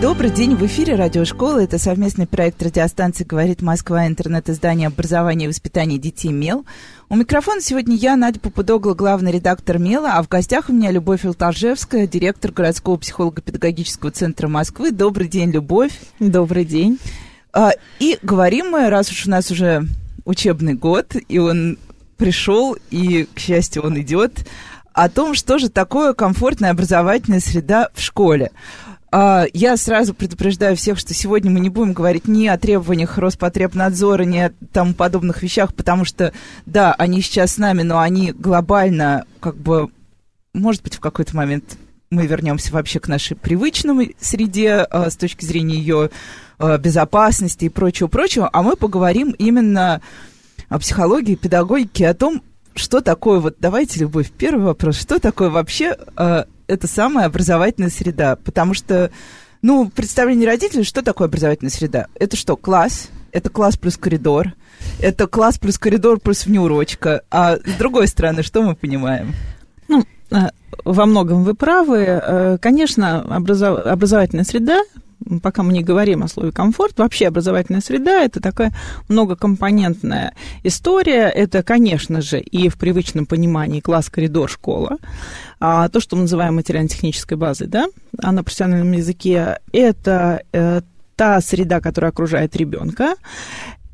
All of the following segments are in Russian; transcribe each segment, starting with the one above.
Добрый день, в эфире радиошкола. Это совместный проект радиостанции «Говорит Москва», интернет-издание образования и воспитания детей «Мел». У микрофона сегодня я, Надя Попудогла, главный редактор «Мела», а в гостях у меня Любовь Алтаржевская, директор городского психолого-педагогического центра Москвы. Добрый день, Любовь. Добрый день. А, и говорим мы, раз уж у нас уже учебный год, и он пришел, и, к счастью, он идет, о том, что же такое комфортная образовательная среда в школе. А, я сразу предупреждаю всех, что сегодня мы не будем говорить ни о требованиях Роспотребнадзора, ни о тому подобных вещах, потому что, да, они сейчас с нами, но они глобально, как бы, может быть, в какой-то момент мы вернемся вообще к нашей привычной среде а, с точки зрения ее а, безопасности и прочего-прочего, а мы поговорим именно о психологии, педагогике, о том, что такое, вот давайте, Любовь, первый вопрос, что такое вообще это самая образовательная среда, потому что, ну, представление родителей, что такое образовательная среда? Это что, класс? Это класс плюс коридор? Это класс плюс коридор плюс внеурочка? А с другой стороны, что мы понимаем? Ну, э, во многом вы правы. Э, конечно, образов... образовательная среда пока мы не говорим о слове комфорт, вообще образовательная среда – это такая многокомпонентная история. Это, конечно же, и в привычном понимании класс, коридор, школа. А то, что мы называем материально-технической базой, да, а на профессиональном языке, это э, та среда, которая окружает ребенка.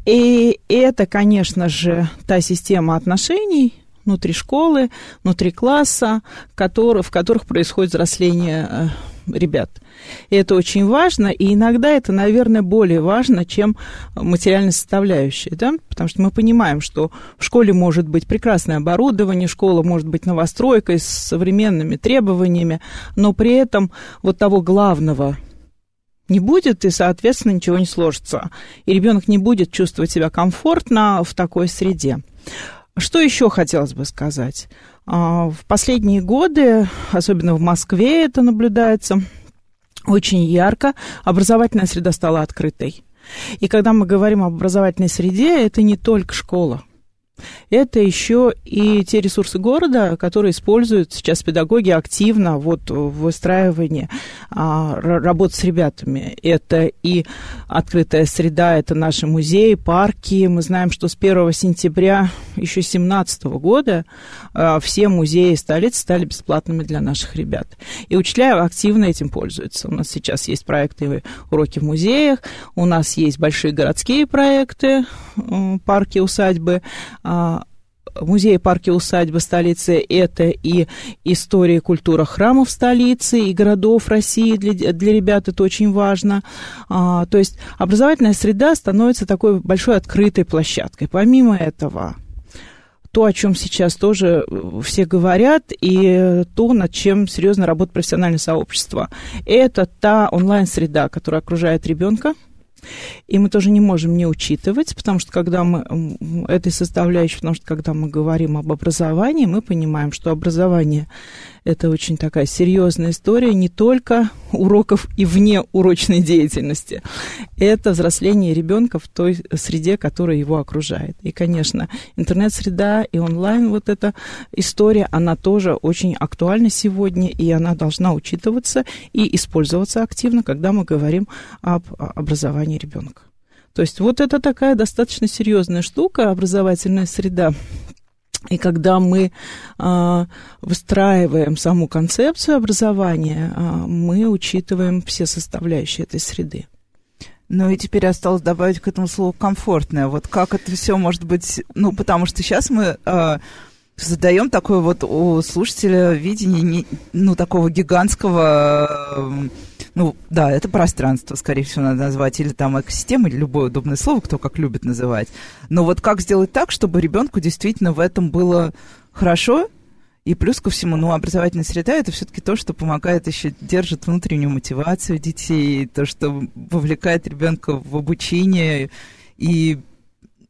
И это, конечно же, та система отношений, внутри школы, внутри класса, который, в которых происходит взросление э, ребят. И это очень важно, и иногда это, наверное, более важно, чем материальная составляющая, да? потому что мы понимаем, что в школе может быть прекрасное оборудование, школа может быть новостройкой с современными требованиями, но при этом вот того главного не будет, и, соответственно, ничего не сложится. И ребенок не будет чувствовать себя комфортно в такой среде. Что еще хотелось бы сказать? А, в последние годы, особенно в Москве это наблюдается очень ярко, образовательная среда стала открытой. И когда мы говорим об образовательной среде, это не только школа это еще и те ресурсы города, которые используют сейчас педагоги активно вот в выстраивании а, работы с ребятами. Это и открытая среда, это наши музеи, парки. Мы знаем, что с 1 сентября еще 2017 года а, все музеи столицы стали бесплатными для наших ребят. И учителя активно этим пользуются. У нас сейчас есть проекты уроки в музеях, у нас есть большие городские проекты, парки, усадьбы, а, музеи, парки, усадьбы столицы – это и история и культура храмов столицы и городов России. Для, для ребят это очень важно. А, то есть образовательная среда становится такой большой открытой площадкой. Помимо этого, то, о чем сейчас тоже все говорят, и то, над чем серьезно работает профессиональное сообщество, это та онлайн-среда, которая окружает ребенка – и мы тоже не можем не учитывать, потому что когда мы этой составляющей, потому что когда мы говорим об образовании, мы понимаем, что образование это очень такая серьезная история не только уроков и вне урочной деятельности. Это взросление ребенка в той среде, которая его окружает. И, конечно, интернет-среда и онлайн вот эта история, она тоже очень актуальна сегодня, и она должна учитываться и использоваться активно, когда мы говорим об образовании ребенка. То есть вот это такая достаточно серьезная штука, образовательная среда, и когда мы э, выстраиваем саму концепцию образования, э, мы учитываем все составляющие этой среды. Ну и теперь осталось добавить к этому слову комфортное. Вот как это все может быть, ну потому что сейчас мы э, задаем такое вот у слушателя видение, не, ну такого гигантского э, ну, да, это пространство, скорее всего, надо назвать, или там экосистема, или любое удобное слово, кто как любит называть. Но вот как сделать так, чтобы ребенку действительно в этом было хорошо, и плюс ко всему, ну, образовательная среда это все-таки то, что помогает еще держит внутреннюю мотивацию детей, то, что вовлекает ребенка в обучение и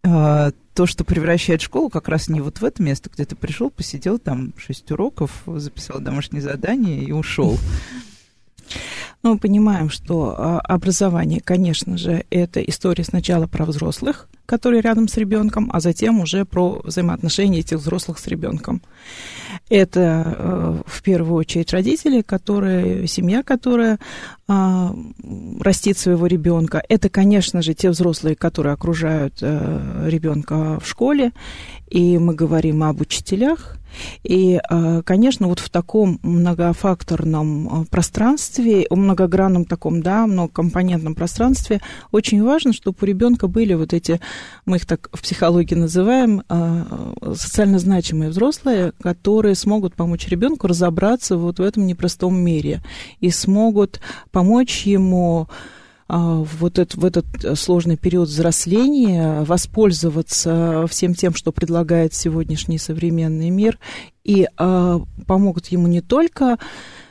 э, то, что превращает школу как раз не вот в это место, где ты пришел, посидел там шесть уроков, записал домашнее задание и ушел. Ну, мы понимаем, что а, образование, конечно же, это история сначала про взрослых, которые рядом с ребенком, а затем уже про взаимоотношения этих взрослых с ребенком. Это э, в первую очередь родители, которые, семья, которая э, растит своего ребенка. Это, конечно же, те взрослые, которые окружают э, ребенка в школе. И мы говорим об учителях, и, э, конечно, вот в таком многофакторном э, пространстве, многогранном таком, да, многокомпонентном пространстве очень важно, чтобы у ребенка были вот эти, мы их так в психологии называем, э, социально значимые взрослые, которые смогут помочь ребенку разобраться вот в этом непростом мире и смогут помочь ему вот это, в этот сложный период взросления воспользоваться всем тем, что предлагает сегодняшний современный мир, и а, помогут ему не только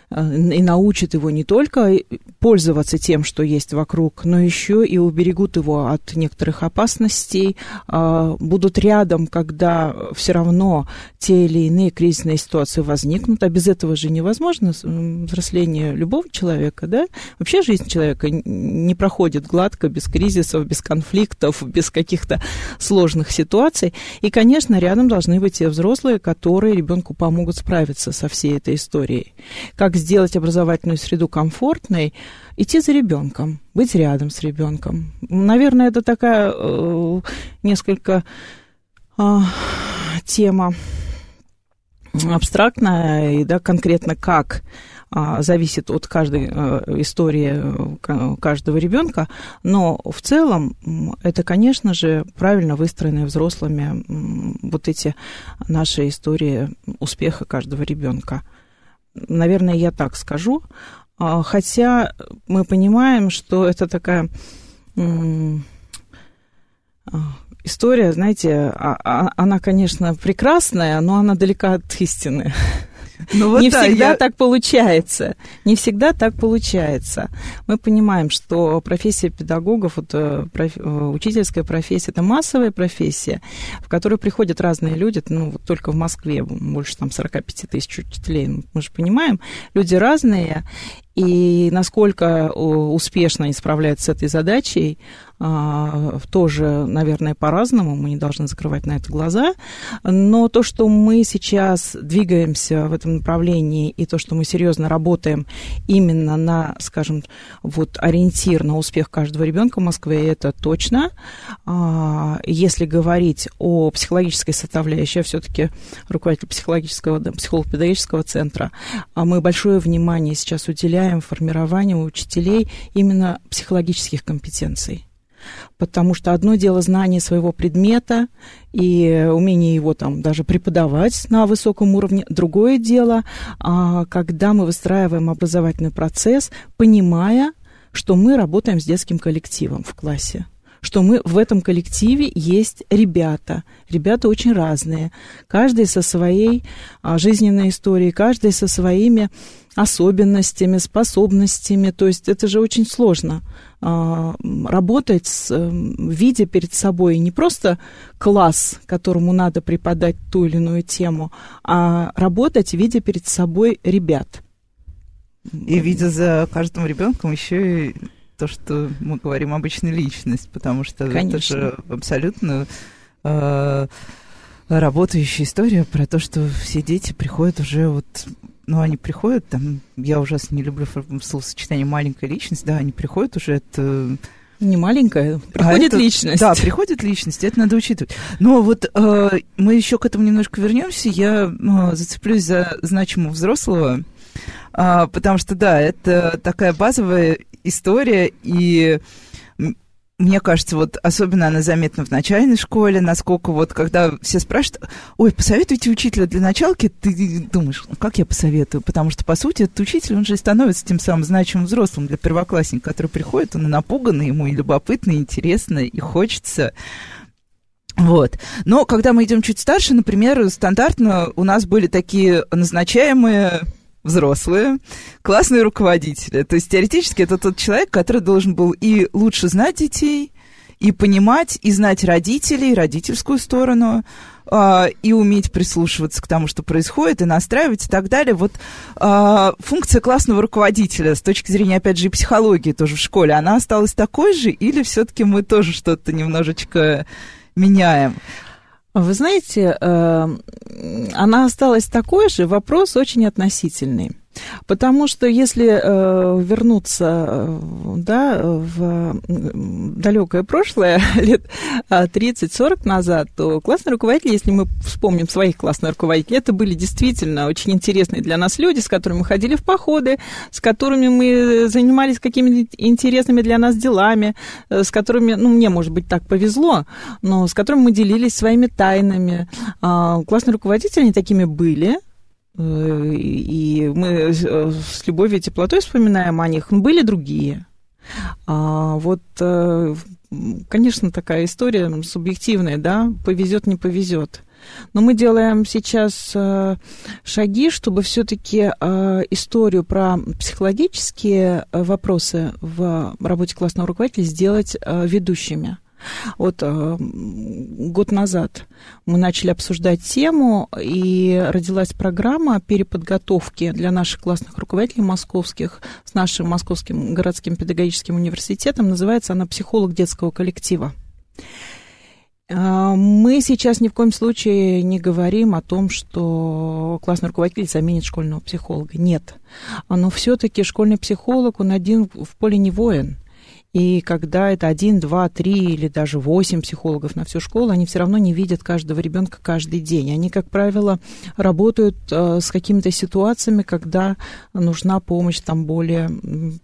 Э, и научат его не только пользоваться тем, что есть вокруг, но еще и уберегут его от некоторых опасностей, а, будут рядом, когда все равно те или иные кризисные ситуации возникнут, а без этого же невозможно взросление любого человека, да? Вообще жизнь человека не проходит гладко, без кризисов, без конфликтов, без каких-то сложных ситуаций. И, конечно, рядом должны быть те взрослые, которые ребенку помогут справиться со всей этой историей. Как сделать образовательную среду комфортной, идти за ребенком, быть рядом с ребенком. Наверное, это такая э, несколько э, тема абстрактная, и да, конкретно как а, зависит от каждой а, истории каждого ребенка, но в целом это, конечно же, правильно выстроенные взрослыми вот эти наши истории успеха каждого ребенка. Наверное, я так скажу. А, хотя мы понимаем, что это такая а, история, знаете, а, она, конечно, прекрасная, но она далека от истины. Ну, вот не да, всегда я... так получается. Не всегда так получается. Мы понимаем, что профессия педагогов, вот, э, проф... Э, учительская профессия, это массовая профессия, в которую приходят разные люди. Ну, вот только в Москве больше там 45 тысяч учителей. Мы же понимаем, люди разные, и насколько успешно они справляются с этой задачей, а, тоже, наверное, по-разному, мы не должны закрывать на это глаза, но то, что мы сейчас двигаемся в этом направлении, и то, что мы серьезно работаем именно на, скажем, вот ориентир на успех каждого ребенка в Москве, это точно. А, если говорить о психологической составляющей, я все-таки руководитель психологического, психолого-педагогического центра, а мы большое внимание сейчас уделяем формированию учителей именно психологических компетенций потому что одно дело знание своего предмета и умение его там даже преподавать на высоком уровне, другое дело, а, когда мы выстраиваем образовательный процесс, понимая, что мы работаем с детским коллективом в классе что мы в этом коллективе есть ребята. Ребята очень разные. Каждый со своей а, жизненной историей, каждый со своими особенностями, способностями. То есть это же очень сложно а, работать, с, эм, видя перед собой не просто класс, которому надо преподать ту или иную тему, а работать, видя перед собой ребят. И видя за каждым ребенком еще и то, что мы говорим обычно личность, потому что Конечно. это же абсолютно э, работающая история про то, что все дети приходят уже вот ну, они приходят, там, я ужасно не люблю словосочетание «маленькая личность», да, они приходят уже, это... Не маленькая, приходит а это, личность. Да, приходит личность, это надо учитывать. Но вот э, мы еще к этому немножко вернемся. Я э, зацеплюсь за значимого взрослого, э, потому что, да, это такая базовая история, и мне кажется, вот особенно она заметна в начальной школе, насколько вот, когда все спрашивают, ой, посоветуйте учителя для началки, ты думаешь, ну как я посоветую? Потому что, по сути, этот учитель, он же становится тем самым значимым взрослым для первоклассника, который приходит, он напуганный, ему и любопытно, и интересно, и хочется. Вот. Но когда мы идем чуть старше, например, стандартно у нас были такие назначаемые взрослые, классные руководители. То есть теоретически это тот человек, который должен был и лучше знать детей, и понимать, и знать родителей, родительскую сторону, э, и уметь прислушиваться к тому, что происходит, и настраивать и так далее. Вот э, функция классного руководителя с точки зрения, опять же, и психологии тоже в школе, она осталась такой же, или все-таки мы тоже что-то немножечко меняем? Вы знаете, э, она осталась такой же, вопрос очень относительный. Потому что если э, вернуться э, да, в далекое прошлое, лет 30-40 а, назад, то классные руководители, если мы вспомним своих классных руководителей, это были действительно очень интересные для нас люди, с которыми мы ходили в походы, с которыми мы занимались какими-то интересными для нас делами, э, с которыми, ну, мне, может быть, так повезло, но с которыми мы делились своими тайнами. А, классные руководители, они такими были, Э, и мы э, с любовью и теплотой вспоминаем о них, но были другие. А вот, э, конечно, такая история субъективная, да, повезет, не повезет. Но мы делаем сейчас шаги, чтобы все-таки историю про психологические вопросы в работе классного руководителя сделать ведущими. Вот э, год назад мы начали обсуждать тему, и родилась программа переподготовки для наших классных руководителей московских с нашим Московским городским педагогическим университетом. Называется она «Психолог детского коллектива». Э, мы сейчас ни в коем случае не говорим о том, что классный руководитель заменит школьного психолога. Нет. Но все-таки школьный психолог, он один в поле не воин. И когда это один, два, три или даже восемь психологов на всю школу, они все равно не видят каждого ребенка каждый день. Они, как правило, работают э, с какими-то ситуациями, когда нужна помощь там более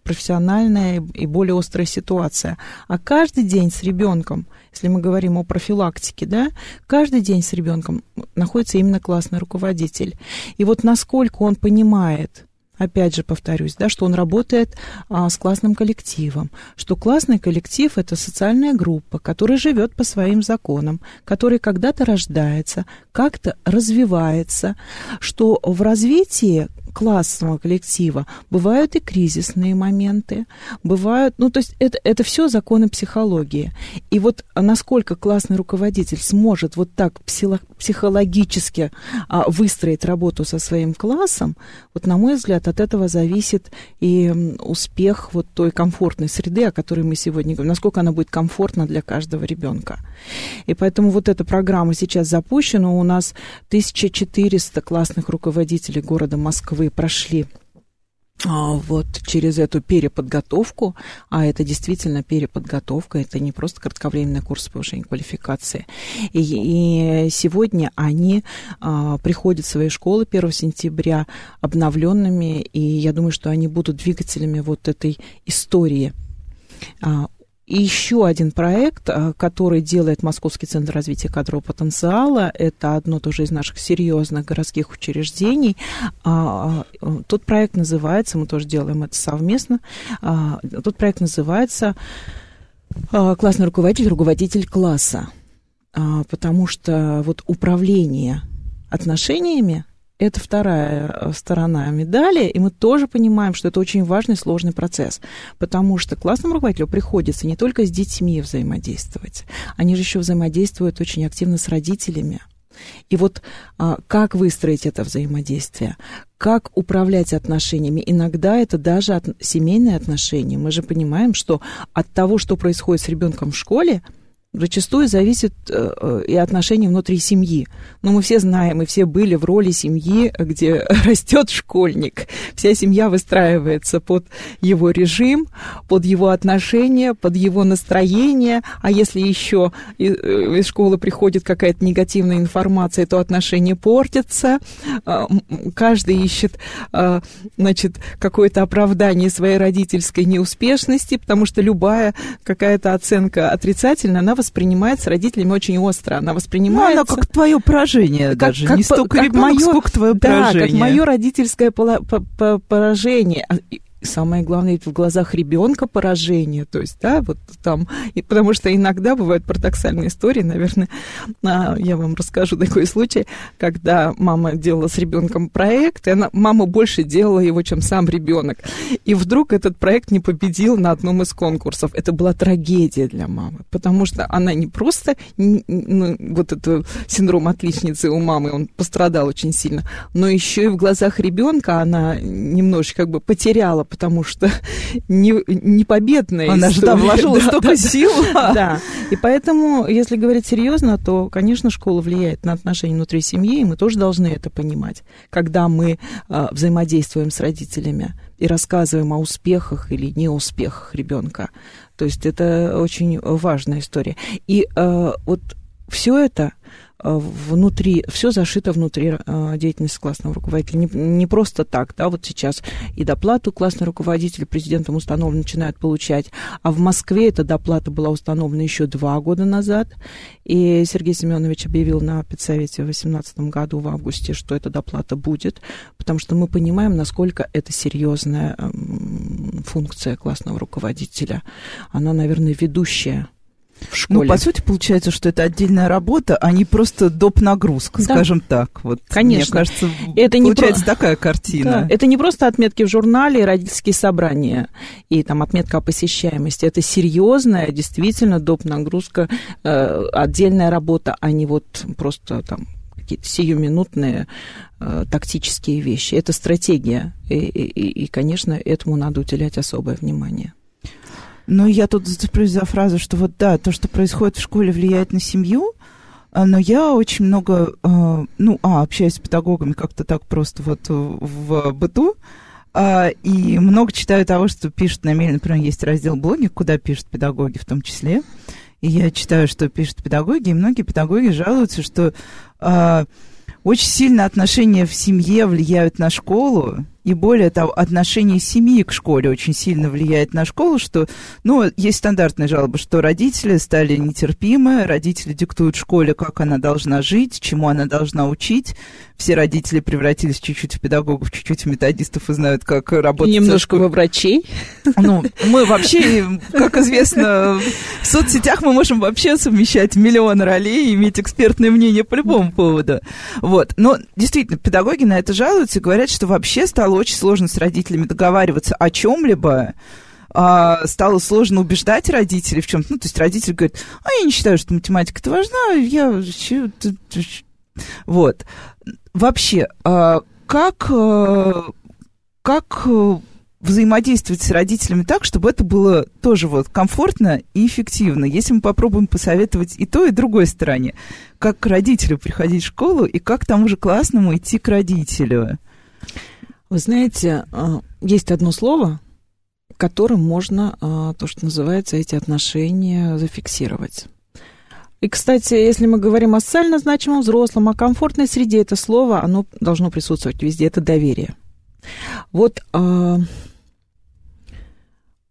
профессиональная и более острая ситуация. А каждый день с ребенком, если мы говорим о профилактике, да, каждый день с ребенком находится именно классный руководитель. И вот насколько он понимает, опять же повторюсь, да, что он работает а, с классным коллективом, что классный коллектив это социальная группа, которая живет по своим законам, которая когда-то рождается, как-то развивается, что в развитии классного коллектива. Бывают и кризисные моменты, бывают, ну, то есть это, это все законы психологии. И вот насколько классный руководитель сможет вот так психологически а, выстроить работу со своим классом, вот, на мой взгляд, от этого зависит и успех вот той комфортной среды, о которой мы сегодня говорим, насколько она будет комфортна для каждого ребенка. И поэтому вот эта программа сейчас запущена, у нас 1400 классных руководителей города Москвы вы прошли а, вот через эту переподготовку, а это действительно переподготовка, это не просто кратковременный курс повышения квалификации. И, и сегодня они а, приходят в свои школы 1 сентября обновленными, и я думаю, что они будут двигателями вот этой истории а, и еще один проект, э, который делает Московский центр развития кадрового потенциала, это одно тоже из наших серьезных городских учреждений. А, а, тот проект называется, мы тоже делаем это совместно, а, тот проект называется «Классный руководитель, руководитель класса», потому что вот управление отношениями это вторая э, сторона медали, и мы тоже понимаем, что это очень важный, сложный процесс, потому что классному руководителю приходится не только с детьми взаимодействовать, они же еще взаимодействуют очень активно с родителями. И вот а, как выстроить это взаимодействие, как управлять отношениями. Иногда это даже от, семейные отношения. Мы же понимаем, что от того, что происходит с ребенком в школе, зачастую зависит э, э, и отношения внутри семьи. Но мы все знаем, мы все были в роли семьи, где растет школьник. Вся семья выстраивается под его режим, под его отношения, под его настроение. А если еще э, из школы приходит какая-то негативная информация, то отношения портятся. А, каждый ищет, значит, какое-то оправдание своей родительской неуспешности, потому что любая какая-то оценка отрицательная, она воспринимается родителями очень остро. Она воспринимается... Ну, она как твое поражение как, даже. Как, не столько как ребенок, мое, сколько твое да, поражение. как мое родительское поражение. А, самое главное, в глазах ребенка поражение, то есть, да, вот там, и потому что иногда бывают парадоксальные истории, наверное, а, я вам расскажу такой случай, когда мама делала с ребенком проект, и она, мама больше делала его, чем сам ребенок, и вдруг этот проект не победил на одном из конкурсов. Это была трагедия для мамы, потому что она не просто, ну, вот этот синдром отличницы у мамы, он пострадал очень сильно, но еще и в глазах ребенка она немножечко как бы потеряла потому что не, не победная Она история. же там вложила да, столько да, сил. Да, и поэтому, если говорить серьезно, то, конечно, школа влияет на отношения внутри семьи, и мы тоже должны это понимать, когда мы а, взаимодействуем с родителями и рассказываем о успехах или неуспехах ребенка. То есть это очень важная история. И а, вот все это Э, внутри, все зашито внутри э, деятельности классного руководителя. Не, не просто так, да, вот сейчас и доплату классный руководитель президентом установлен, начинает получать, а в Москве эта доплата была установлена еще два года назад, и Сергей Семенович объявил на педсовете в 2018 году в августе, что эта доплата будет, потому что мы понимаем, насколько это серьезная эм, функция классного руководителя. Она, наверное, ведущая в школе. Ну, по сути, получается, что это отдельная работа, а не просто доп. нагрузка, да. скажем так. Вот, Конечно. Мне кажется, это получается не про... такая картина. Да. Это не просто отметки в журнале, родительские собрания и там отметка о посещаемости. Это серьезная, действительно, доп. нагрузка, э, отдельная работа, а не вот просто там какие-то сиюминутные э, тактические вещи. Это стратегия. И, и, и, конечно, этому надо уделять особое внимание. Но я тут зацеплюсь за фразу, что вот да, то, что происходит в школе, влияет на семью, а, но я очень много, а, ну, а, общаюсь с педагогами как-то так просто вот в быту, а, и много читаю того, что пишут на Меле, например, есть раздел блоги, куда пишут педагоги в том числе, и я читаю, что пишут педагоги, и многие педагоги жалуются, что очень сильно отношения в семье влияют на школу, и более того, отношение семьи к школе очень сильно влияет на школу, что, ну, есть стандартная жалоба, что родители стали нетерпимы, родители диктуют школе, как она должна жить, чему она должна учить. Все родители превратились чуть-чуть в педагогов, чуть-чуть в методистов и знают, как работать. Немножко во врачей. Ну, мы вообще, как известно, в соцсетях мы можем вообще совмещать миллион ролей и иметь экспертное мнение по любому поводу. Вот. Но действительно, педагоги на это жалуются и говорят, что вообще стало стало очень сложно с родителями договариваться о чем-либо, а, стало сложно убеждать родителей в чем-то. Ну, то есть родитель говорит, а я не считаю, что математика это важна, я... Вот. Вообще, а, как, а, как взаимодействовать с родителями так, чтобы это было тоже вот комфортно и эффективно. Если мы попробуем посоветовать и той, и другой стороне, как к родителю приходить в школу и как тому же классному идти к родителю. Вы знаете, а, есть одно слово, которым можно а, то, что называется, эти отношения зафиксировать. И, кстати, если мы говорим о социально значимом взрослом, о комфортной среде, это слово, оно должно присутствовать везде, это доверие. Вот э,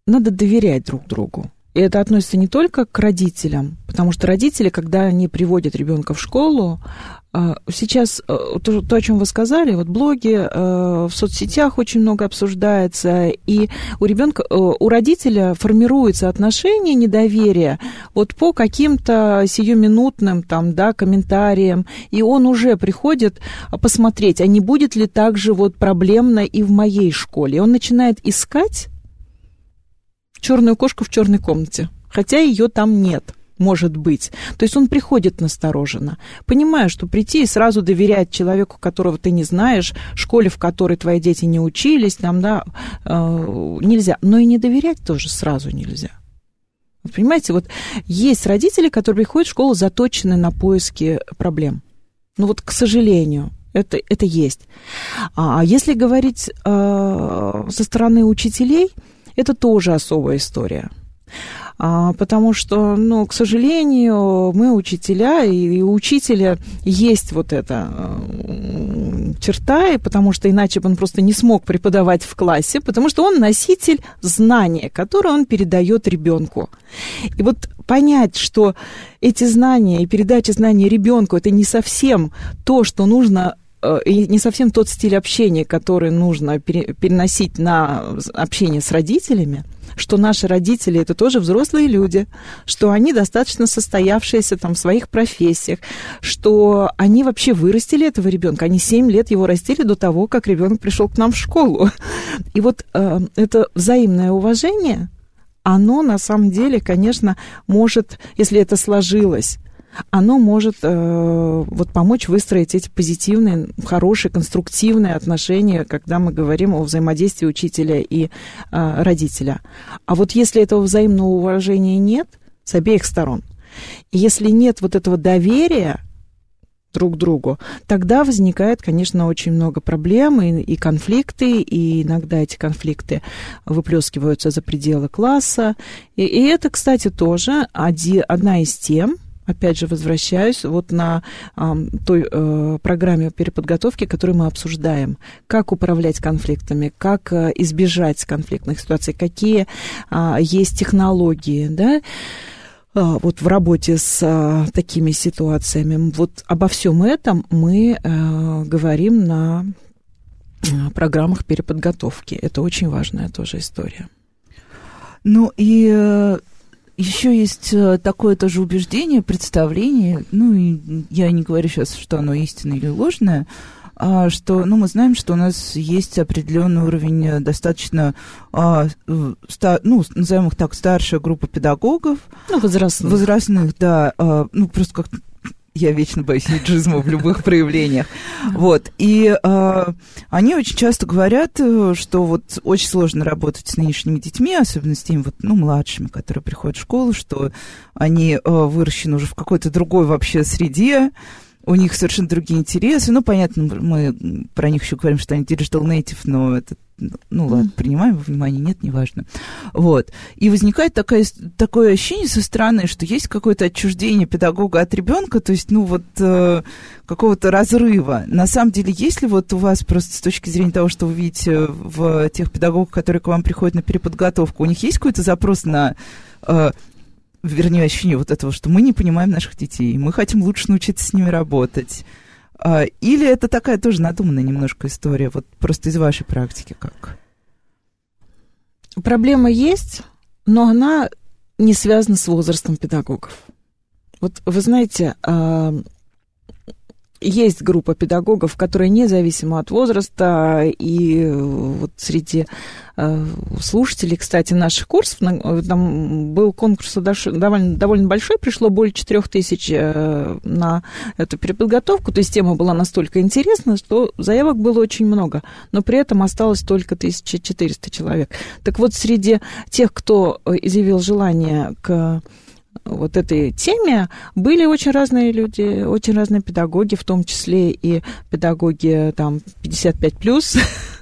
надо доверять друг другу. И это относится не только к родителям, потому что родители, когда они приводят ребенка в школу, а, сейчас э, то, то, о чем вы сказали, вот блоги, э, в соцсетях очень много обсуждается, и у ребенка, э, у родителя формируется отношение недоверия вот по каким-то сиюминутным там, да, комментариям, и он уже приходит посмотреть, а не будет ли так же вот проблемно и в моей школе. И он начинает искать черную кошку в черной комнате, хотя ее там нет может быть. То есть он приходит настороженно, понимая, что прийти и сразу доверять человеку, которого ты не знаешь, школе, в которой твои дети не учились, там, да, э, нельзя. Но и не доверять тоже сразу нельзя. Вы понимаете, вот есть родители, которые приходят в школу заточены на поиски проблем. Ну вот, к сожалению, это, это есть. А если говорить э, со стороны учителей, это тоже особая история. А, потому что, ну, к сожалению, мы учителя, и у учителя есть вот эта э, черта, и потому что иначе бы он просто не смог преподавать в классе, потому что он носитель знания, которое он передает ребенку. И вот понять, что эти знания и передача знаний ребенку это не совсем то, что нужно не совсем тот стиль общения, который нужно переносить на общение с родителями, что наши родители это тоже взрослые люди, что они достаточно состоявшиеся там в своих профессиях, что они вообще вырастили этого ребенка, они 7 лет его растили до того, как ребенок пришел к нам в школу. И вот э, это взаимное уважение, оно на самом деле, конечно, может, если это сложилось, оно может э, вот помочь выстроить эти позитивные, хорошие, конструктивные отношения, когда мы говорим о взаимодействии учителя и э, родителя. А вот если этого взаимного уважения нет с обеих сторон, если нет вот этого доверия друг другу, тогда возникает, конечно, очень много проблем и, и конфликты, и иногда эти конфликты выплескиваются за пределы класса. И, и это, кстати, тоже оди, одна из тем, опять же, возвращаюсь вот на э, той э, программе переподготовки, которую мы обсуждаем. Как управлять конфликтами, как э, избежать конфликтных ситуаций, какие э, есть технологии, да, вот в работе с такими ситуациями. Вот обо всем этом мы э, говорим на программах переподготовки. Это очень важная тоже история. Ну и э, еще есть э, такое тоже убеждение, представление, ну, и я не говорю сейчас, что оно истинное или ложное, а, что, ну, мы знаем, что у нас есть определенный уровень э, достаточно, а, э, ста, ну, назовем их так, старшая группа педагогов. Ну, возрастных. Возрастных, да. А, ну, просто как я вечно боюсь иджизма в любых проявлениях. Вот. И э, они очень часто говорят, э, что вот очень сложно работать с нынешними детьми, особенно с теми вот, ну, младшими, которые приходят в школу, что они э, выращены уже в какой-то другой вообще среде, у них совершенно другие интересы. Ну, понятно, мы про них еще говорим, что они digital native, но это, ну, ладно, принимаем во внимание, нет, неважно. Вот. И возникает такое, такое ощущение со стороны, что есть какое-то отчуждение педагога от ребенка, то есть, ну, вот э, какого-то разрыва. На самом деле, есть ли вот у вас просто с точки зрения того, что вы видите в тех педагогах, которые к вам приходят на переподготовку, у них есть какой-то запрос на э, вернее, ощущение вот этого, что мы не понимаем наших детей, мы хотим лучше научиться с ними работать. А, или это такая тоже надуманная немножко история, вот просто из вашей практики как? Проблема есть, но она не связана с возрастом педагогов. Вот вы знаете, а, есть группа педагогов, которые независимо от возраста, и вот среди э, слушателей, кстати, наших курсов, там был конкурс довольно, довольно большой, пришло более 4 тысяч э, на эту переподготовку, то есть тема была настолько интересна, что заявок было очень много, но при этом осталось только 1400 человек. Так вот, среди тех, кто э, изъявил желание к вот этой теме были очень разные люди, очень разные педагоги, в том числе и педагоги там 55 плюс.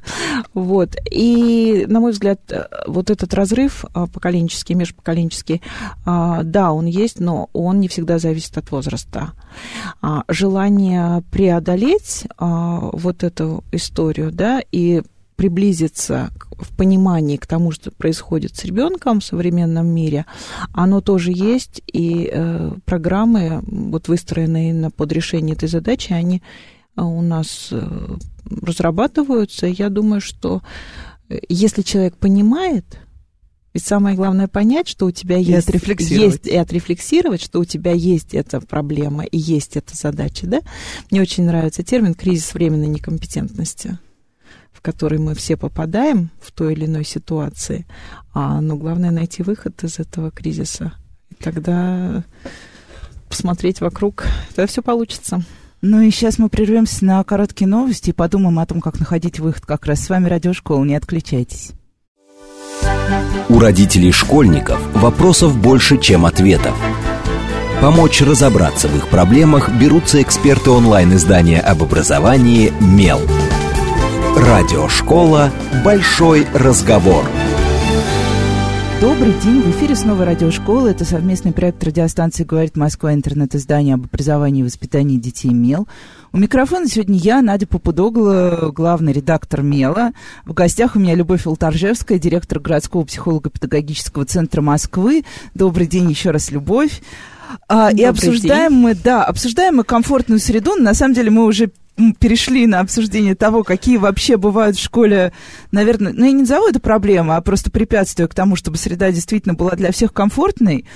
вот. И, на мой взгляд, вот этот разрыв а, поколенческий, межпоколенческий, а, да, он есть, но он не всегда зависит от возраста. А, желание преодолеть вот эту историю, да, и приблизиться в понимании к тому, что происходит с ребенком в современном мире, оно тоже есть, и э, программы, вот выстроенные на под решение этой задачи, они э, у нас э, разрабатываются. Я думаю, что э, если человек понимает, ведь самое главное понять, что у тебя и есть, есть и отрефлексировать, что у тебя есть эта проблема и есть эта задача, да? Мне очень нравится термин кризис временной некомпетентности в который мы все попадаем в той или иной ситуации. А, но главное найти выход из этого кризиса. И тогда посмотреть вокруг, тогда все получится. Ну и сейчас мы прервемся на короткие новости и подумаем о том, как находить выход как раз. С вами Радиошкола, не отключайтесь. У родителей школьников вопросов больше, чем ответов. Помочь разобраться в их проблемах берутся эксперты онлайн-издания об образовании «Мел». Радиошкола «Большой разговор». Добрый день, в эфире снова радиошкола. Это совместный проект радиостанции «Говорит Москва», интернет-издание об образовании и воспитании детей «Мел». У микрофона сегодня я, Надя Попудогла, главный редактор «Мела». В гостях у меня Любовь Алтаржевская, директор городского психолого-педагогического центра Москвы. Добрый день еще раз, Любовь. А, и обсуждаем день. мы, да, обсуждаем мы комфортную среду. На самом деле мы уже перешли на обсуждение того, какие вообще бывают в школе, наверное, ну, я не назову это проблема, а просто препятствие к тому, чтобы среда действительно была для всех комфортной,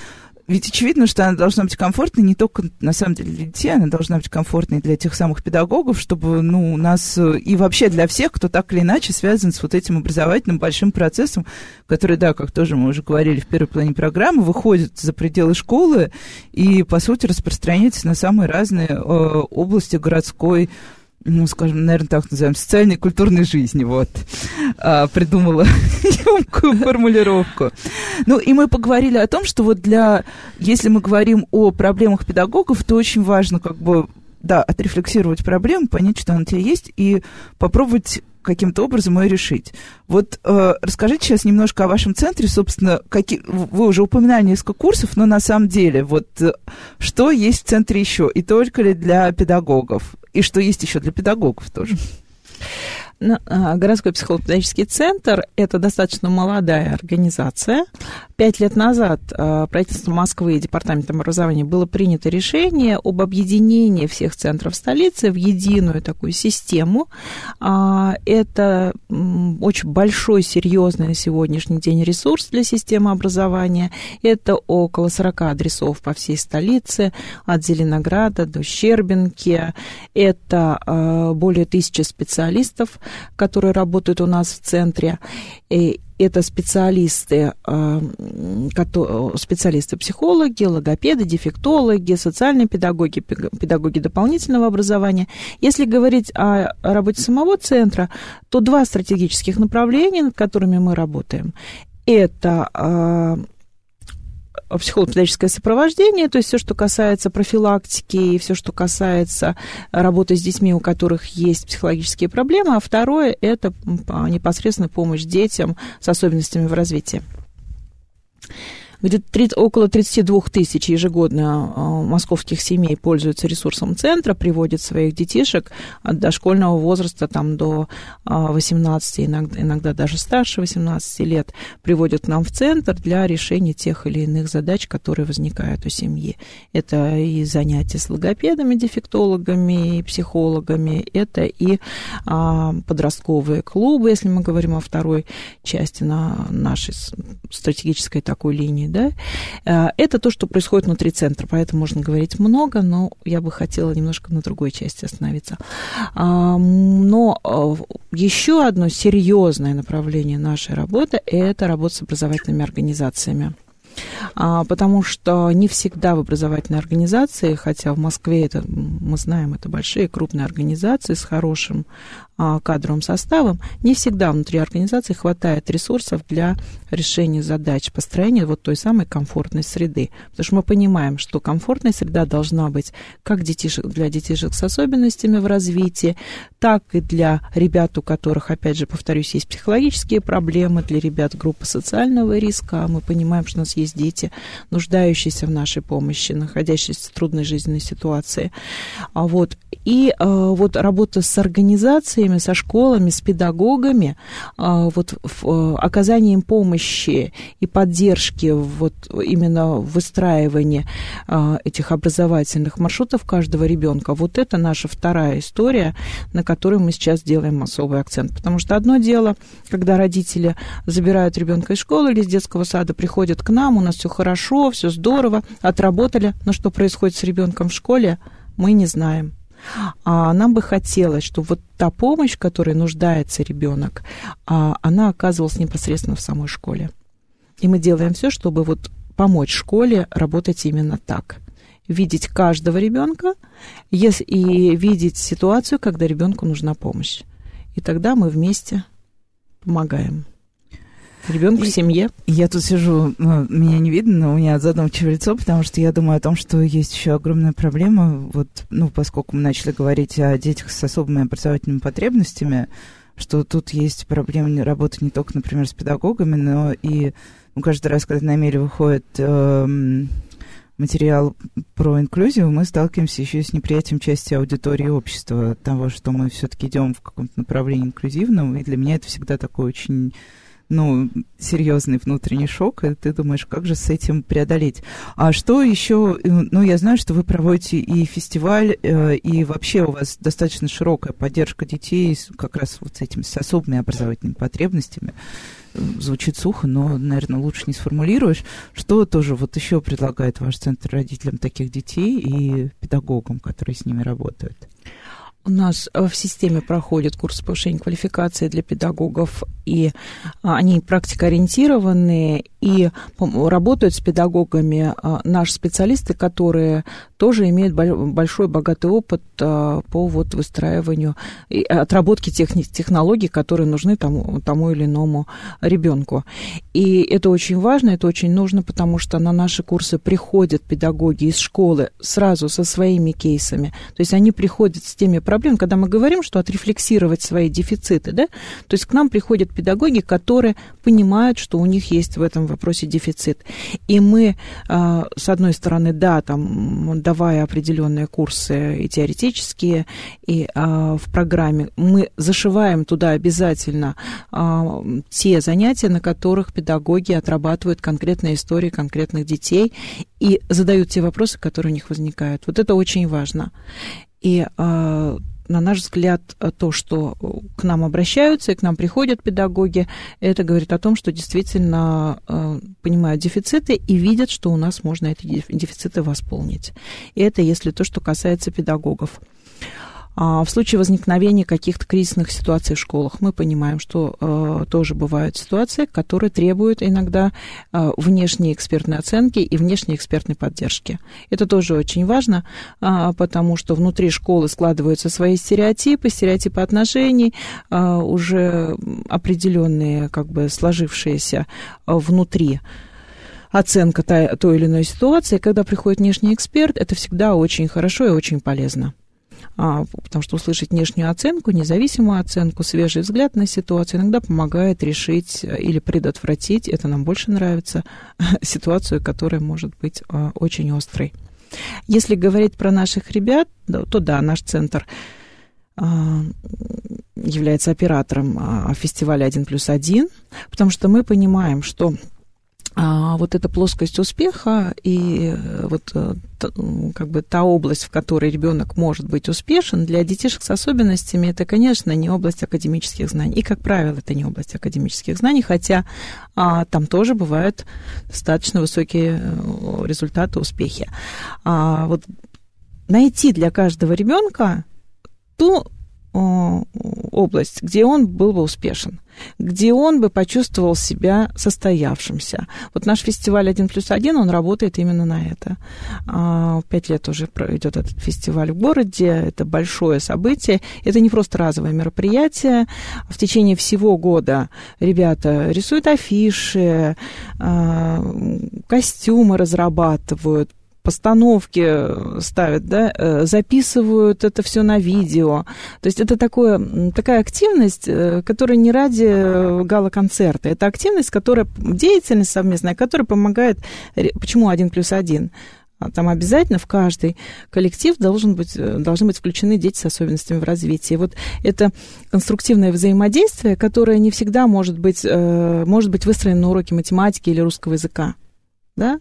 ведь очевидно, что она должна быть комфортной не только, на самом деле, для детей, она должна быть комфортной для тех самых педагогов, чтобы, ну, у нас э, и вообще для всех, кто так или иначе связан с вот этим образовательным большим процессом, который, да, как тоже мы уже говорили в первой плане программы, выходит за пределы школы и, по сути, распространяется на самые разные э, области городской ну, скажем, наверное, так назовем, социальной и культурной жизни, вот, а, придумала емкую формулировку. Ну, и мы поговорили о том, что вот для, если мы говорим о проблемах педагогов, то очень важно как бы, да, отрефлексировать проблему, понять, что она у тебя есть, и попробовать каким-то образом ее решить. Вот э, расскажите сейчас немножко о вашем центре, собственно, какие, вы уже упоминали несколько курсов, но на самом деле, вот э, что есть в центре еще, и только ли для педагогов, и что есть еще для педагогов тоже? А, городской психолого-педагогический центр – это достаточно молодая организация. Пять лет назад а, правительством Москвы и Департаментом образования было принято решение об объединении всех центров столицы в единую такую систему. А, это очень большой, серьезный на сегодняшний день ресурс для системы образования. Это около 40 адресов по всей столице, от Зеленограда до Щербинки. Это более тысячи специалистов, которые работают у нас в центре. И это специалисты, а, специалисты-психологи, логопеды, дефектологи, социальные педагоги, педагоги дополнительного образования. Если говорить о работе самого центра, то два стратегических направления, над которыми мы работаем. Это а, психолого-педагогическое сопровождение, то есть все, что касается профилактики и все, что касается работы с детьми, у которых есть психологические проблемы, а второе – это непосредственно помощь детям с особенностями в развитии где-то около 32 тысяч ежегодно а, московских семей пользуются ресурсом центра, приводят своих детишек от дошкольного возраста там, до 18, а, иногда, иногда даже старше 18 лет, приводят к нам в центр для решения тех или иных задач, которые возникают у семьи. Это и занятия с логопедами, дефектологами, и психологами, это и а, подростковые клубы, если мы говорим о второй части на нашей стратегической такой линии, да, э, это то, что происходит внутри центра, поэтому можно говорить много, но я бы хотела немножко на другой части остановиться. Но э, еще одно серьезное направление нашей работы – это работа с образовательными организациями. А, потому что не всегда в образовательной организации, хотя в Москве это, мы знаем, это большие крупные организации с хорошим а, кадровым составом, не всегда внутри организации хватает ресурсов для решения задач построения вот той самой комфортной среды. Потому что мы понимаем, что комфортная среда должна быть как детишек, для детишек с особенностями в развитии, так и для ребят, у которых, опять же, повторюсь, есть психологические проблемы, для ребят группы социального риска. Мы понимаем, что у нас есть дети, нуждающиеся в нашей помощи, находящиеся в трудной жизненной ситуации. А вот. И а, вот работа с организацией институциями, со школами, с педагогами, а, вот э, оказанием помощи и поддержки вот именно в выстраивании этих образовательных маршрутов каждого ребенка, вот это наша вторая история, на которую мы сейчас делаем особый акцент. Потому что одно дело, когда родители забирают ребенка из школы или из детского сада, приходят к нам, у нас все хорошо, все здорово, отработали, но что происходит с ребенком в школе, мы не знаем. А нам бы хотелось, чтобы вот та помощь, которой нуждается ребенок, а, она оказывалась непосредственно в самой школе. И мы делаем все, чтобы вот помочь школе работать именно так. Видеть каждого ребенка и видеть ситуацию, когда ребенку нужна помощь. И тогда мы вместе помогаем. Ребенку в семье. Я тут сижу, ну, меня не видно, но у меня задумчивое лицо, потому что я думаю о том, что есть еще огромная проблема, вот, ну, поскольку мы начали говорить о детях с особыми образовательными потребностями, что тут есть проблема работы не только, например, с педагогами, но и ну, каждый раз, когда на Меле выходит э, материал про инклюзию, мы сталкиваемся еще с неприятием части аудитории общества, того, что мы все-таки идем в каком-то направлении инклюзивном, и для меня это всегда такой очень ну, серьезный внутренний шок, и ты думаешь, как же с этим преодолеть. А что еще, э, ну, я знаю, что вы проводите и фестиваль, э, и вообще у вас достаточно широкая поддержка детей как раз вот с этими, с особыми образовательными потребностями. Звучит сухо, но, наверное, лучше не сформулируешь. Что тоже вот еще предлагает ваш центр родителям таких детей и педагогам, которые с ними работают? У нас э, в системе проходит курс повышения квалификации для педагогов, и а, они практикоориентированные, и работают с педагогами а, наши специалисты, которые тоже имеют большой богатый опыт а, по вот выстраиванию и отработке тех технологий, которые нужны тому, тому или иному ребенку. И это очень важно, это очень нужно, потому что на наши курсы приходят педагоги из школы сразу со своими кейсами. То есть они приходят с теми проблемами, когда мы говорим, что отрефлексировать свои дефициты, да, то есть к нам приходят педагоги, которые понимают, что у них есть в этом вопросе дефицит. И мы, а, с одной стороны, да, там, давая определенные курсы и теоретические, и а, в программе, мы зашиваем туда обязательно а, те занятия, на которых педагоги отрабатывают конкретные истории конкретных детей и задают те вопросы, которые у них возникают. Вот это очень важно. И на наш взгляд, то, что к нам обращаются и к нам приходят педагоги, это говорит о том, что действительно э, понимают дефициты и видят, что у нас можно эти дефициты восполнить. И это если то, что касается педагогов. А в случае возникновения каких-то кризисных ситуаций в школах мы понимаем, что э, тоже бывают ситуации, которые требуют иногда э, внешней экспертной оценки и внешней экспертной поддержки. Это тоже очень важно, э, потому что внутри школы складываются свои стереотипы, стереотипы отношений, э, уже определенные, как бы сложившиеся э, внутри оценка той, той или иной ситуации. Когда приходит внешний эксперт, это всегда очень хорошо и очень полезно. А, потому что услышать внешнюю оценку, независимую оценку, свежий взгляд на ситуацию иногда помогает решить э, или предотвратить, это нам больше нравится, ситуацию, которая может быть а, очень острой. Если говорить про наших ребят, то да, наш центр а, является оператором фестиваля «1 плюс 1», потому что мы понимаем, что а вот эта плоскость успеха и э, вот э, как бы та область, в которой ребенок может быть успешен, для детишек с особенностями это, конечно, не область академических знаний. И, как правило, это не область академических знаний, хотя а, там тоже бывают достаточно высокие э, результаты, успехи. А, вот найти для каждого ребенка ту область, где он был бы успешен, где он бы почувствовал себя состоявшимся. Вот наш фестиваль «Один плюс один», он работает именно на это. А, пять лет уже идет этот фестиваль в городе, это большое событие, это не просто разовое мероприятие. В течение всего года ребята рисуют афиши, а, костюмы разрабатывают, постановки ставят, да, э, записывают это все на видео. То есть это такое, такая активность, э, которая не ради гала-концерта. Это активность, которая, деятельность совместная, которая помогает... Почему один плюс один? А там обязательно в каждый коллектив должен быть, э, должны быть включены дети с особенностями в развитии. Вот это конструктивное взаимодействие, которое не всегда может быть, может быть выстроено на уроке математики или русского языка да,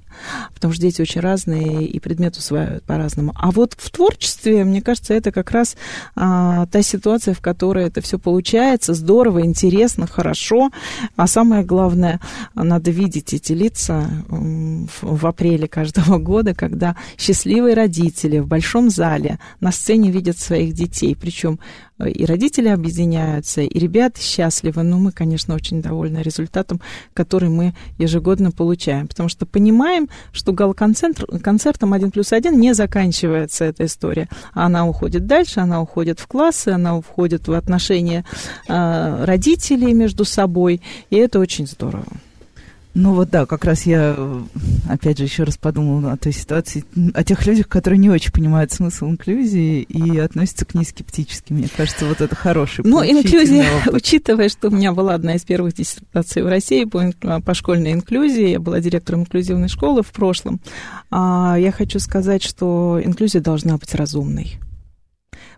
потому что дети очень разные и предметы усваивают по-разному. А вот в творчестве, мне кажется, это как раз а, та ситуация, в которой это все получается здорово, интересно, хорошо. А самое главное, надо видеть эти лица в, апреле каждого года, когда счастливые родители в большом зале на сцене видят своих детей, причем и родители объединяются, и ребята счастливы. Но мы, конечно, очень довольны результатом, который мы ежегодно получаем, потому что что гал-концертом 1 плюс 1 не заканчивается эта история. Она уходит дальше, она уходит в классы, она уходит в отношения э, родителей между собой, и это очень здорово. Ну вот да, как раз я, опять же, еще раз подумала о той ситуации, о тех людях, которые не очень понимают смысл инклюзии и относятся к ней скептически. Мне кажется, вот это хороший Ну, инклюзия, опыт. учитывая, что у меня была одна из первых диссертаций в России по, по школьной инклюзии, я была директором инклюзивной школы в прошлом, а, я хочу сказать, что инклюзия должна быть разумной.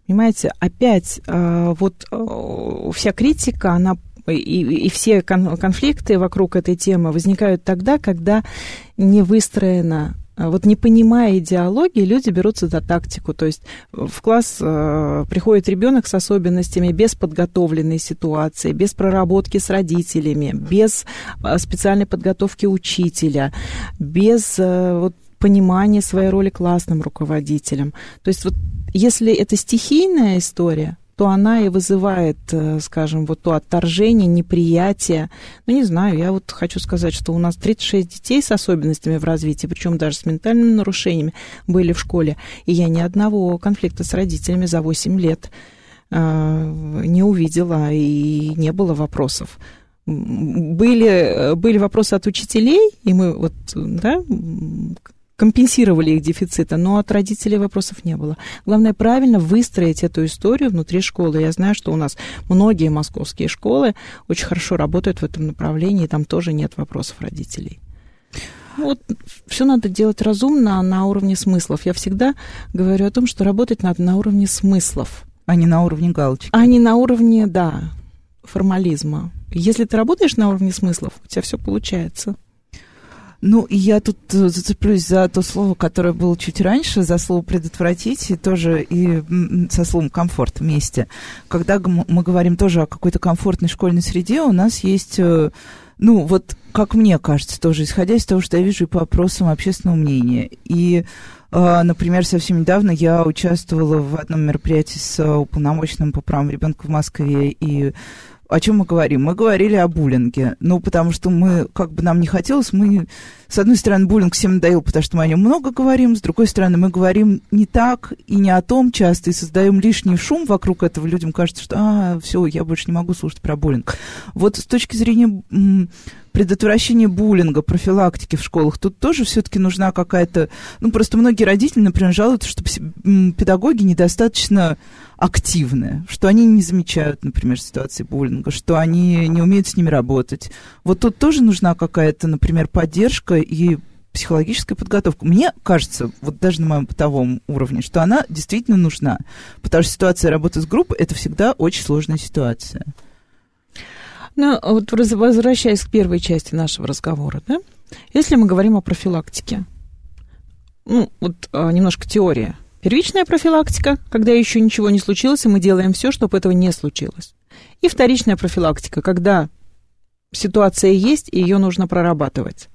Понимаете, опять а, вот а, вся критика, она и, и все конфликты вокруг этой темы возникают тогда, когда не выстроена а вот не понимая идеологии, люди берутся за тактику. То есть в класс э, приходит ребенок с особенностями без подготовленной ситуации, без проработки с родителями, без э, специальной подготовки учителя, без э, вот, понимания своей роли классным руководителем. То есть вот если это стихийная история, то она и вызывает, э, скажем, вот то отторжение, неприятие. Ну, не знаю, я вот хочу сказать, что у нас 36 детей с особенностями в развитии, причем даже с ментальными нарушениями были в школе, и я ни одного конфликта с родителями за 8 лет э, не увидела, и не было вопросов были, э, были вопросы от учителей, и мы вот, да, компенсировали их дефицита, но от родителей вопросов не было. Главное правильно выстроить эту историю внутри школы. Я знаю, что у нас многие московские школы очень хорошо работают в этом направлении, и там тоже нет вопросов родителей. Вот все надо делать разумно на уровне смыслов. Я всегда говорю о том, что работать надо на уровне смыслов. А не на уровне галочки. А не на уровне, да, формализма. Если ты работаешь на уровне смыслов, у тебя все получается. Ну, я тут э, зацеплюсь за то слово, которое было чуть раньше, за слово «предотвратить», и тоже и со словом «комфорт» вместе. Когда мы говорим тоже о какой-то комфортной школьной среде, у нас есть, э, ну, вот, как мне кажется, тоже, исходя из того, что я вижу и по опросам общественного мнения. И э, Например, совсем недавно я участвовала в одном мероприятии с уполномоченным по правам ребенка в Москве, и о чем мы говорим? Мы говорили о буллинге. Ну, потому что мы, как бы нам не хотелось, мы, с одной стороны, буллинг всем надоел, потому что мы о нем много говорим, с другой стороны, мы говорим не так и не о том часто, и создаем лишний шум вокруг этого. Людям кажется, что, а, все, я больше не могу слушать про буллинг. Вот с точки зрения предотвращения буллинга, профилактики в школах, тут тоже все-таки нужна какая-то... Ну, просто многие родители, например, жалуются, что педагоги недостаточно активные, что они не замечают, например, ситуации буллинга, что они не умеют с ними работать. Вот тут тоже нужна какая-то, например, поддержка и психологическая подготовка. Мне кажется, вот даже на моем бытовом уровне, что она действительно нужна, потому что ситуация работы с группой – это всегда очень сложная ситуация. Ну, вот возвращаясь к первой части нашего разговора, да, если мы говорим о профилактике, ну, вот а, немножко теория. Первичная профилактика, когда еще ничего не случилось, и мы делаем все, чтобы этого не случилось. И вторичная профилактика, когда ситуация есть, и ее нужно прорабатывать.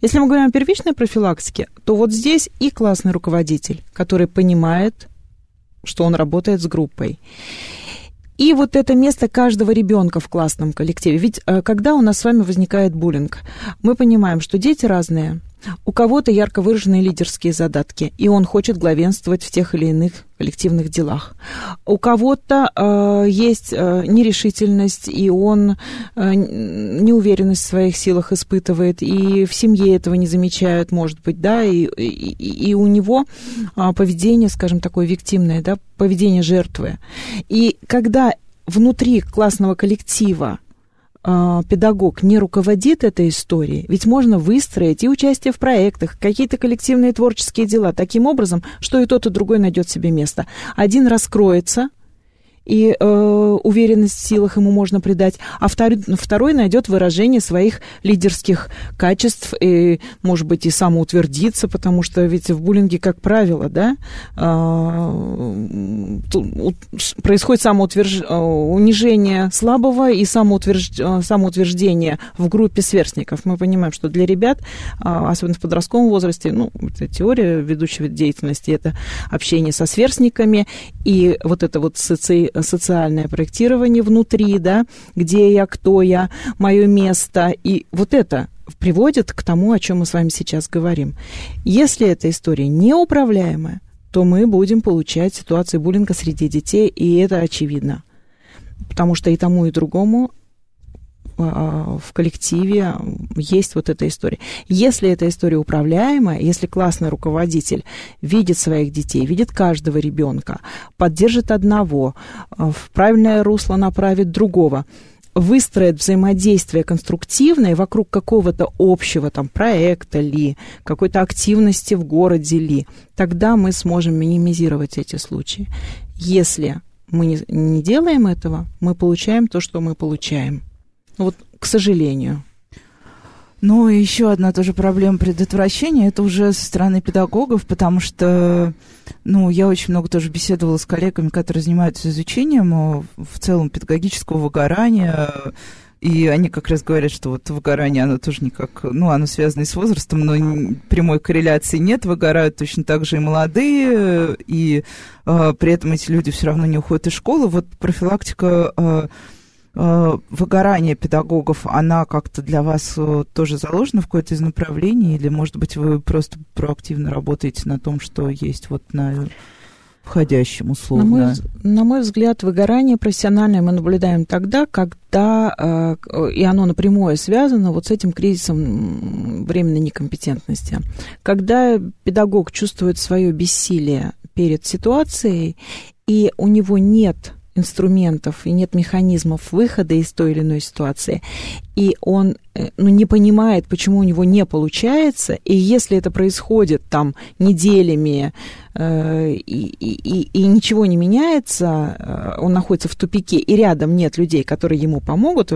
Если мы говорим о первичной профилактике, то вот здесь и классный руководитель, который понимает, что он работает с группой. И вот это место каждого ребенка в классном коллективе. Ведь э, когда у нас с вами возникает буллинг, мы понимаем, что дети разные. У кого-то ярко выраженные лидерские задатки, и он хочет главенствовать в тех или иных коллективных делах. У кого-то э, есть э, нерешительность, и он э, неуверенность в своих силах испытывает, и в семье этого не замечают, может быть, да, и, и, и у него э, поведение, скажем, такое виктимное, да, поведение жертвы. И когда внутри классного коллектива э, педагог не руководит этой историей, ведь можно выстроить и участие в проектах, какие-то коллективные творческие дела таким образом, что и тот, и другой найдет себе место. Один раскроется, и э, уверенность в силах ему можно придать, а второй, второй найдет выражение своих лидерских качеств и, может быть, и самоутвердиться, потому что ведь в буллинге, как правило, да, э, происходит самоутверж... Э, унижение слабого и самоутверж... Э, самоутверждение в группе сверстников. Мы понимаем, что для ребят, а, особенно в подростковом возрасте, ну, это теория ведущего деятельности, это общение со сверстниками, и вот это вот соци социальное проектирование внутри, да, где я, кто я, мое место. И вот это приводит к тому, о чем мы с вами сейчас говорим. Если эта история неуправляемая, то мы будем получать ситуацию буллинга среди детей, и это очевидно. Потому что и тому, и другому в коллективе есть вот эта история. Если эта история управляемая, если классный руководитель видит своих детей, видит каждого ребенка, поддержит одного, а, в правильное русло направит другого, выстроит взаимодействие конструктивное вокруг какого-то общего там проекта ли, какой-то активности в городе ли, тогда мы сможем минимизировать эти случаи. Если мы не делаем этого, мы получаем то, что мы получаем. Вот, к сожалению. Ну, еще одна тоже проблема предотвращения, это уже со стороны педагогов, потому что, ну, я очень много тоже беседовала с коллегами, которые занимаются изучением э, в целом педагогического выгорания, и они как раз говорят, что вот выгорание, оно тоже никак, ну, оно связано и с возрастом, но прямой корреляции нет, выгорают точно так же и молодые, и э, при этом эти люди все равно не уходят из школы. Вот профилактика э, э, выгорания педагогов, она как-то для вас э, тоже заложена в какое-то из направлений, или, может быть, вы просто проактивно работаете на том, что есть вот на входящим условно? На мой, на мой взгляд, выгорание профессиональное мы наблюдаем тогда, когда, э, и оно напрямую связано вот с этим кризисом временной некомпетентности. Когда педагог чувствует свое бессилие перед ситуацией, и у него нет инструментов и нет механизмов выхода из той или иной ситуации, и он ну, не понимает, почему у него не получается, и если это происходит там неделями, э, и, и, и ничего не меняется, э, он находится в тупике, и рядом нет людей, которые ему помогут,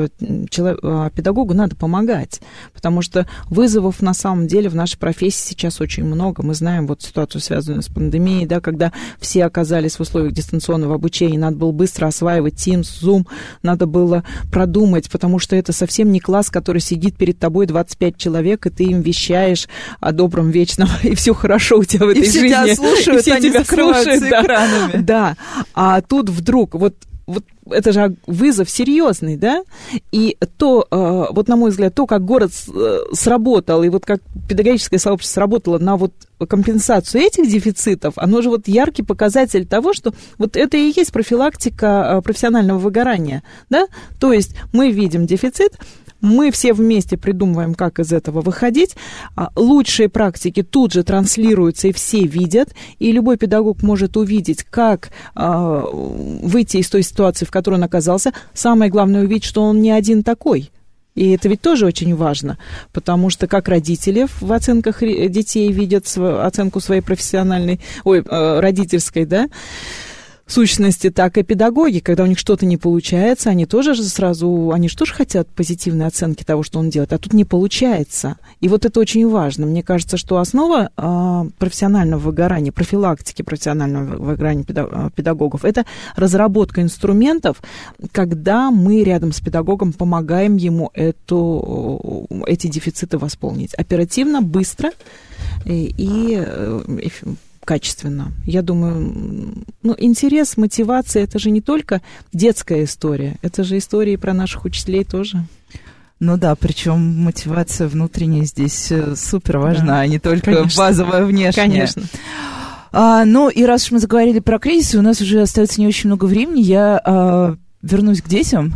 человек, а, педагогу надо помогать, потому что вызовов на самом деле в нашей профессии сейчас очень много. Мы знаем вот ситуацию, связанную с пандемией, да, когда все оказались в условиях дистанционного обучения, надо было быстро осваивать Teams, Zoom, надо было продумать, потому что это совсем не класс, который сидит перед тобой 25 человек, и ты им вещаешь о добром вечном, и все хорошо у тебя в этой и жизни. Тебя слушают, и все они тебя слушают да. экранами. Да, а тут вдруг вот вот это же вызов серьезный, да? И то, э, вот на мой взгляд, то, как город э, сработал, и вот как педагогическое сообщество сработало на вот компенсацию этих дефицитов, оно же вот яркий показатель того, что вот это и есть профилактика э, профессионального выгорания, да? То есть мы видим дефицит, мы все вместе придумываем, как из этого выходить. А, лучшие практики тут же транслируются, и все видят. И любой педагог может увидеть, как а, выйти из той ситуации, в которой он оказался. Самое главное увидеть, что он не один такой. И это ведь тоже очень важно, потому что как родители в оценках детей видят оценку своей профессиональной, ой, э, родительской, да, сущности, так и педагоги, когда у них что-то не получается, они тоже же сразу, они же тоже хотят позитивной оценки того, что он делает, а тут не получается. И вот это очень важно. Мне кажется, что основа э, профессионального выгорания, профилактики профессионального выгорания а, педагогов, это разработка инструментов, когда мы рядом с педагогом помогаем ему эту, эти дефициты восполнить оперативно, быстро и, и э, качественно. Я думаю, ну, интерес, мотивация, это же не только детская история, это же истории про наших учителей тоже. Ну да, причем мотивация внутренняя здесь э, супер важна, да, а не только конечно. базовая внешняя. Конечно. А, ну и раз уж мы заговорили про кризис, у нас уже остается не очень много времени, я а, вернусь к детям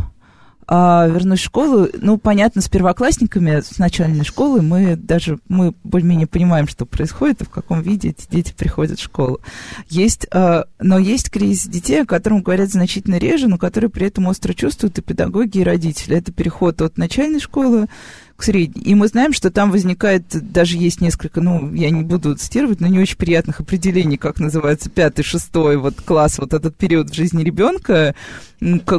а, вернусь в школу. Ну, понятно, с первоклассниками, с начальной школы мы даже, мы более-менее понимаем, что происходит и в каком виде эти дети приходят в школу. Есть, а, но есть кризис детей, о котором говорят значительно реже, но которые при этом остро чувствуют и педагоги, и родители. Это переход от начальной школы к средней. И мы знаем, что там возникает, даже есть несколько, ну, я не буду цитировать, но не очень приятных определений, как называется пятый, шестой вот класс, вот этот период в жизни ребенка.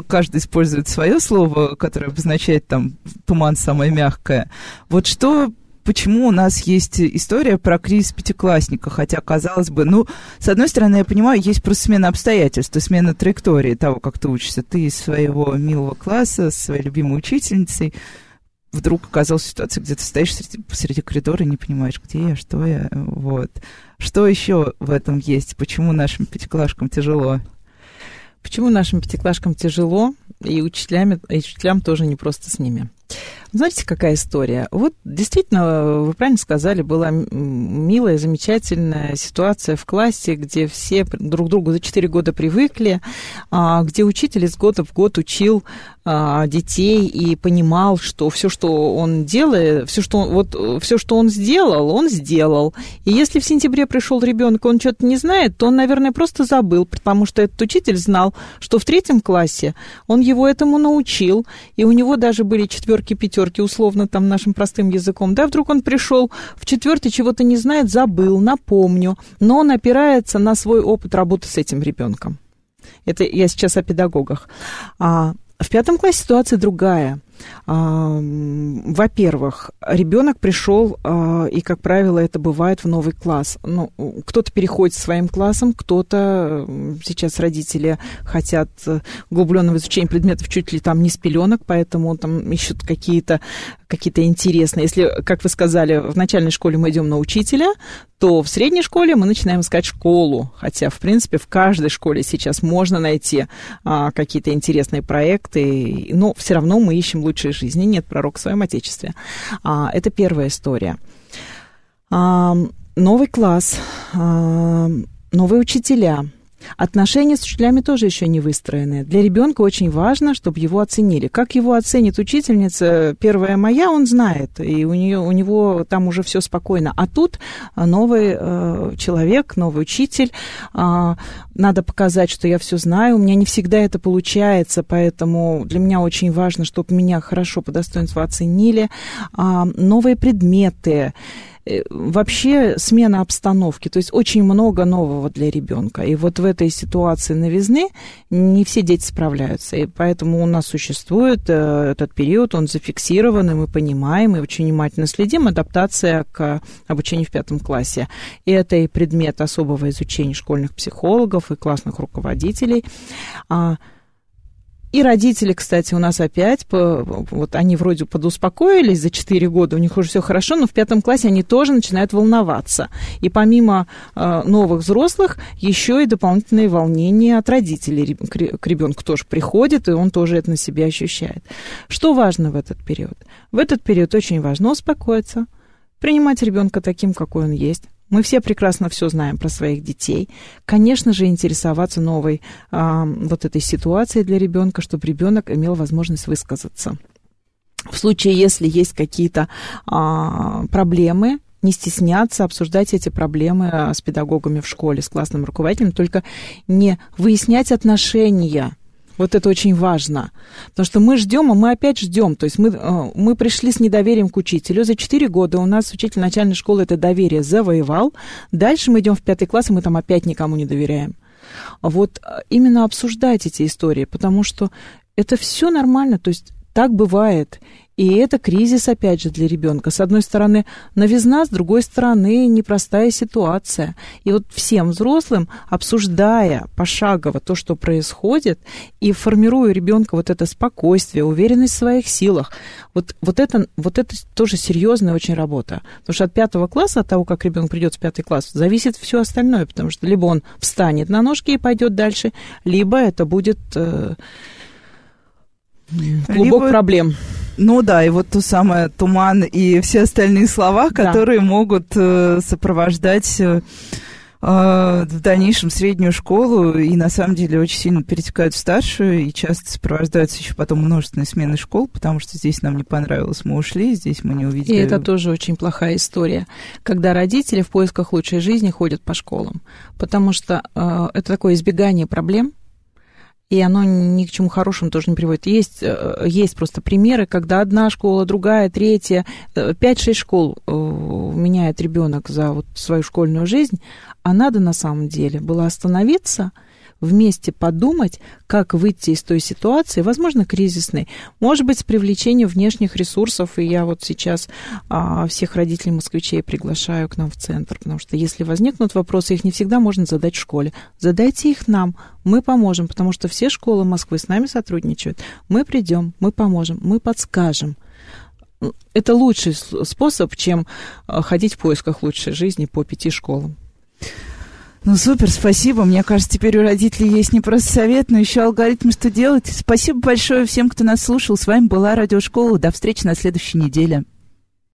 Каждый использует свое слово, которое обозначает там туман самое мягкое. Вот что почему у нас есть история про кризис пятиклассника, хотя, казалось бы, ну, с одной стороны, я понимаю, есть просто смена обстоятельств, то смена траектории того, как ты учишься. Ты из своего милого класса, своей любимой учительницей, вдруг оказался в ситуации, где ты стоишь среди, посреди коридора и не понимаешь, где я, что я, вот. Что еще в этом есть? Почему нашим пятиклашкам тяжело? Почему нашим пятиклашкам тяжело, и учителям, и учителям тоже не просто с ними? Знаете, какая история? Вот действительно, вы правильно сказали, была милая, замечательная ситуация в классе, где все друг другу за 4 года привыкли, а, где учитель из года в год учил а, детей и понимал, что все, что он делает, все, что он, вот все, что он сделал, он сделал. И если в сентябре пришел ребенок, он что-то не знает, то он, наверное, просто забыл, потому что этот учитель знал, что в третьем классе он его этому научил, и у него даже были четверки, пятерки условно, там, нашим простым языком, да, вдруг он пришел в четвертый, чего-то не знает, забыл, напомню, но он опирается на свой опыт работы с этим ребенком. Это я сейчас о педагогах. А в пятом классе ситуация другая. Во-первых, ребенок пришел, и, как правило, это бывает в новый класс. Ну, кто-то переходит своим классом, кто-то сейчас родители хотят углубленного изучения предметов чуть ли там не с пеленок, поэтому там ищут какие-то какие-то интересные. Если, как вы сказали, в начальной школе мы идем на учителя, то в средней школе мы начинаем искать школу. Хотя, в принципе, в каждой школе сейчас можно найти а, какие-то интересные проекты, но все равно мы ищем лучшей жизни. Нет пророка в своем отечестве. А, это первая история. А, новый класс, а, новые учителя – Отношения с учителями тоже еще не выстроены. Для ребенка очень важно, чтобы его оценили. Как его оценит учительница первая моя, он знает, и у, нее, у него там уже все спокойно. А тут новый э, человек, новый учитель, э, надо показать, что я все знаю. У меня не всегда это получается, поэтому для меня очень важно, чтобы меня хорошо по достоинству оценили. Э, новые предметы. Э, вообще смена обстановки, то есть очень много нового для ребенка. И вот в этой ситуации новизны не все дети справляются. И поэтому у нас существует э, этот период, он зафиксирован, и мы понимаем, и очень внимательно следим, адаптация к обучению в пятом классе. И это и предмет особого изучения школьных психологов и классных руководителей. И родители, кстати, у нас опять, вот они вроде подуспокоились за 4 года, у них уже все хорошо, но в пятом классе они тоже начинают волноваться. И помимо э, новых взрослых, еще и дополнительные волнения от родителей к ребенку тоже приходит, и он тоже это на себя ощущает. Что важно в этот период? В этот период очень важно успокоиться, принимать ребенка таким, какой он есть, мы все прекрасно все знаем про своих детей. Конечно же, интересоваться новой а, вот этой ситуацией для ребенка, чтобы ребенок имел возможность высказаться. В случае, если есть какие-то а, проблемы, не стесняться обсуждать эти проблемы а, с педагогами в школе, с классным руководителем, только не выяснять отношения вот это очень важно. Потому что мы ждем, а мы опять ждем. То есть мы, э, мы пришли с недоверием к учителю. За 4 года у нас учитель начальной школы это доверие завоевал. Дальше мы идем в пятый класс, и мы там опять никому не доверяем. Вот э, именно обсуждать эти истории, потому что это все нормально. То есть так бывает. И это кризис, опять же, для ребенка. С одной стороны, новизна, с другой стороны, непростая ситуация. И вот всем взрослым, обсуждая пошагово то, что происходит, и формируя ребенка вот это спокойствие, уверенность в своих силах, вот, вот, это, вот это тоже серьезная очень работа. Потому что от пятого класса, от того, как ребенок придет в пятый класс, зависит все остальное, потому что либо он встанет на ножки и пойдет дальше, либо это будет э, клубок либо... проблем. Ну да, и вот то самое туман и все остальные слова, которые да. могут э, сопровождать э, э, в дальнейшем среднюю школу и на самом деле очень сильно перетекают в старшую и часто сопровождаются еще потом множественной смены школ, потому что здесь нам не понравилось, мы ушли, здесь мы не увидели. И это тоже очень плохая история, когда родители в поисках лучшей жизни ходят по школам, потому что э, это такое избегание проблем, и оно ни к чему хорошему тоже не приводит. Есть, э, есть просто примеры, когда одна школа, другая, третья, 5-6 э, школ э, меняет ребенок за вот свою школьную жизнь, а надо на самом деле было остановиться – вместе подумать, как выйти из той ситуации, возможно, кризисной, может быть, с привлечением внешних ресурсов, и я вот сейчас а, всех родителей москвичей приглашаю к нам в центр, потому что если возникнут вопросы, их не всегда можно задать в школе. Задайте их нам, мы поможем, потому что все школы Москвы с нами сотрудничают. Мы придем, мы поможем, мы подскажем это лучший способ, чем а, ходить в поисках лучшей жизни по пяти школам. Ну, супер, спасибо. Мне кажется, теперь у родителей есть не просто совет, но еще алгоритм, что делать. Спасибо большое всем, кто нас слушал. С вами была Радиошкола. До встречи на следующей неделе.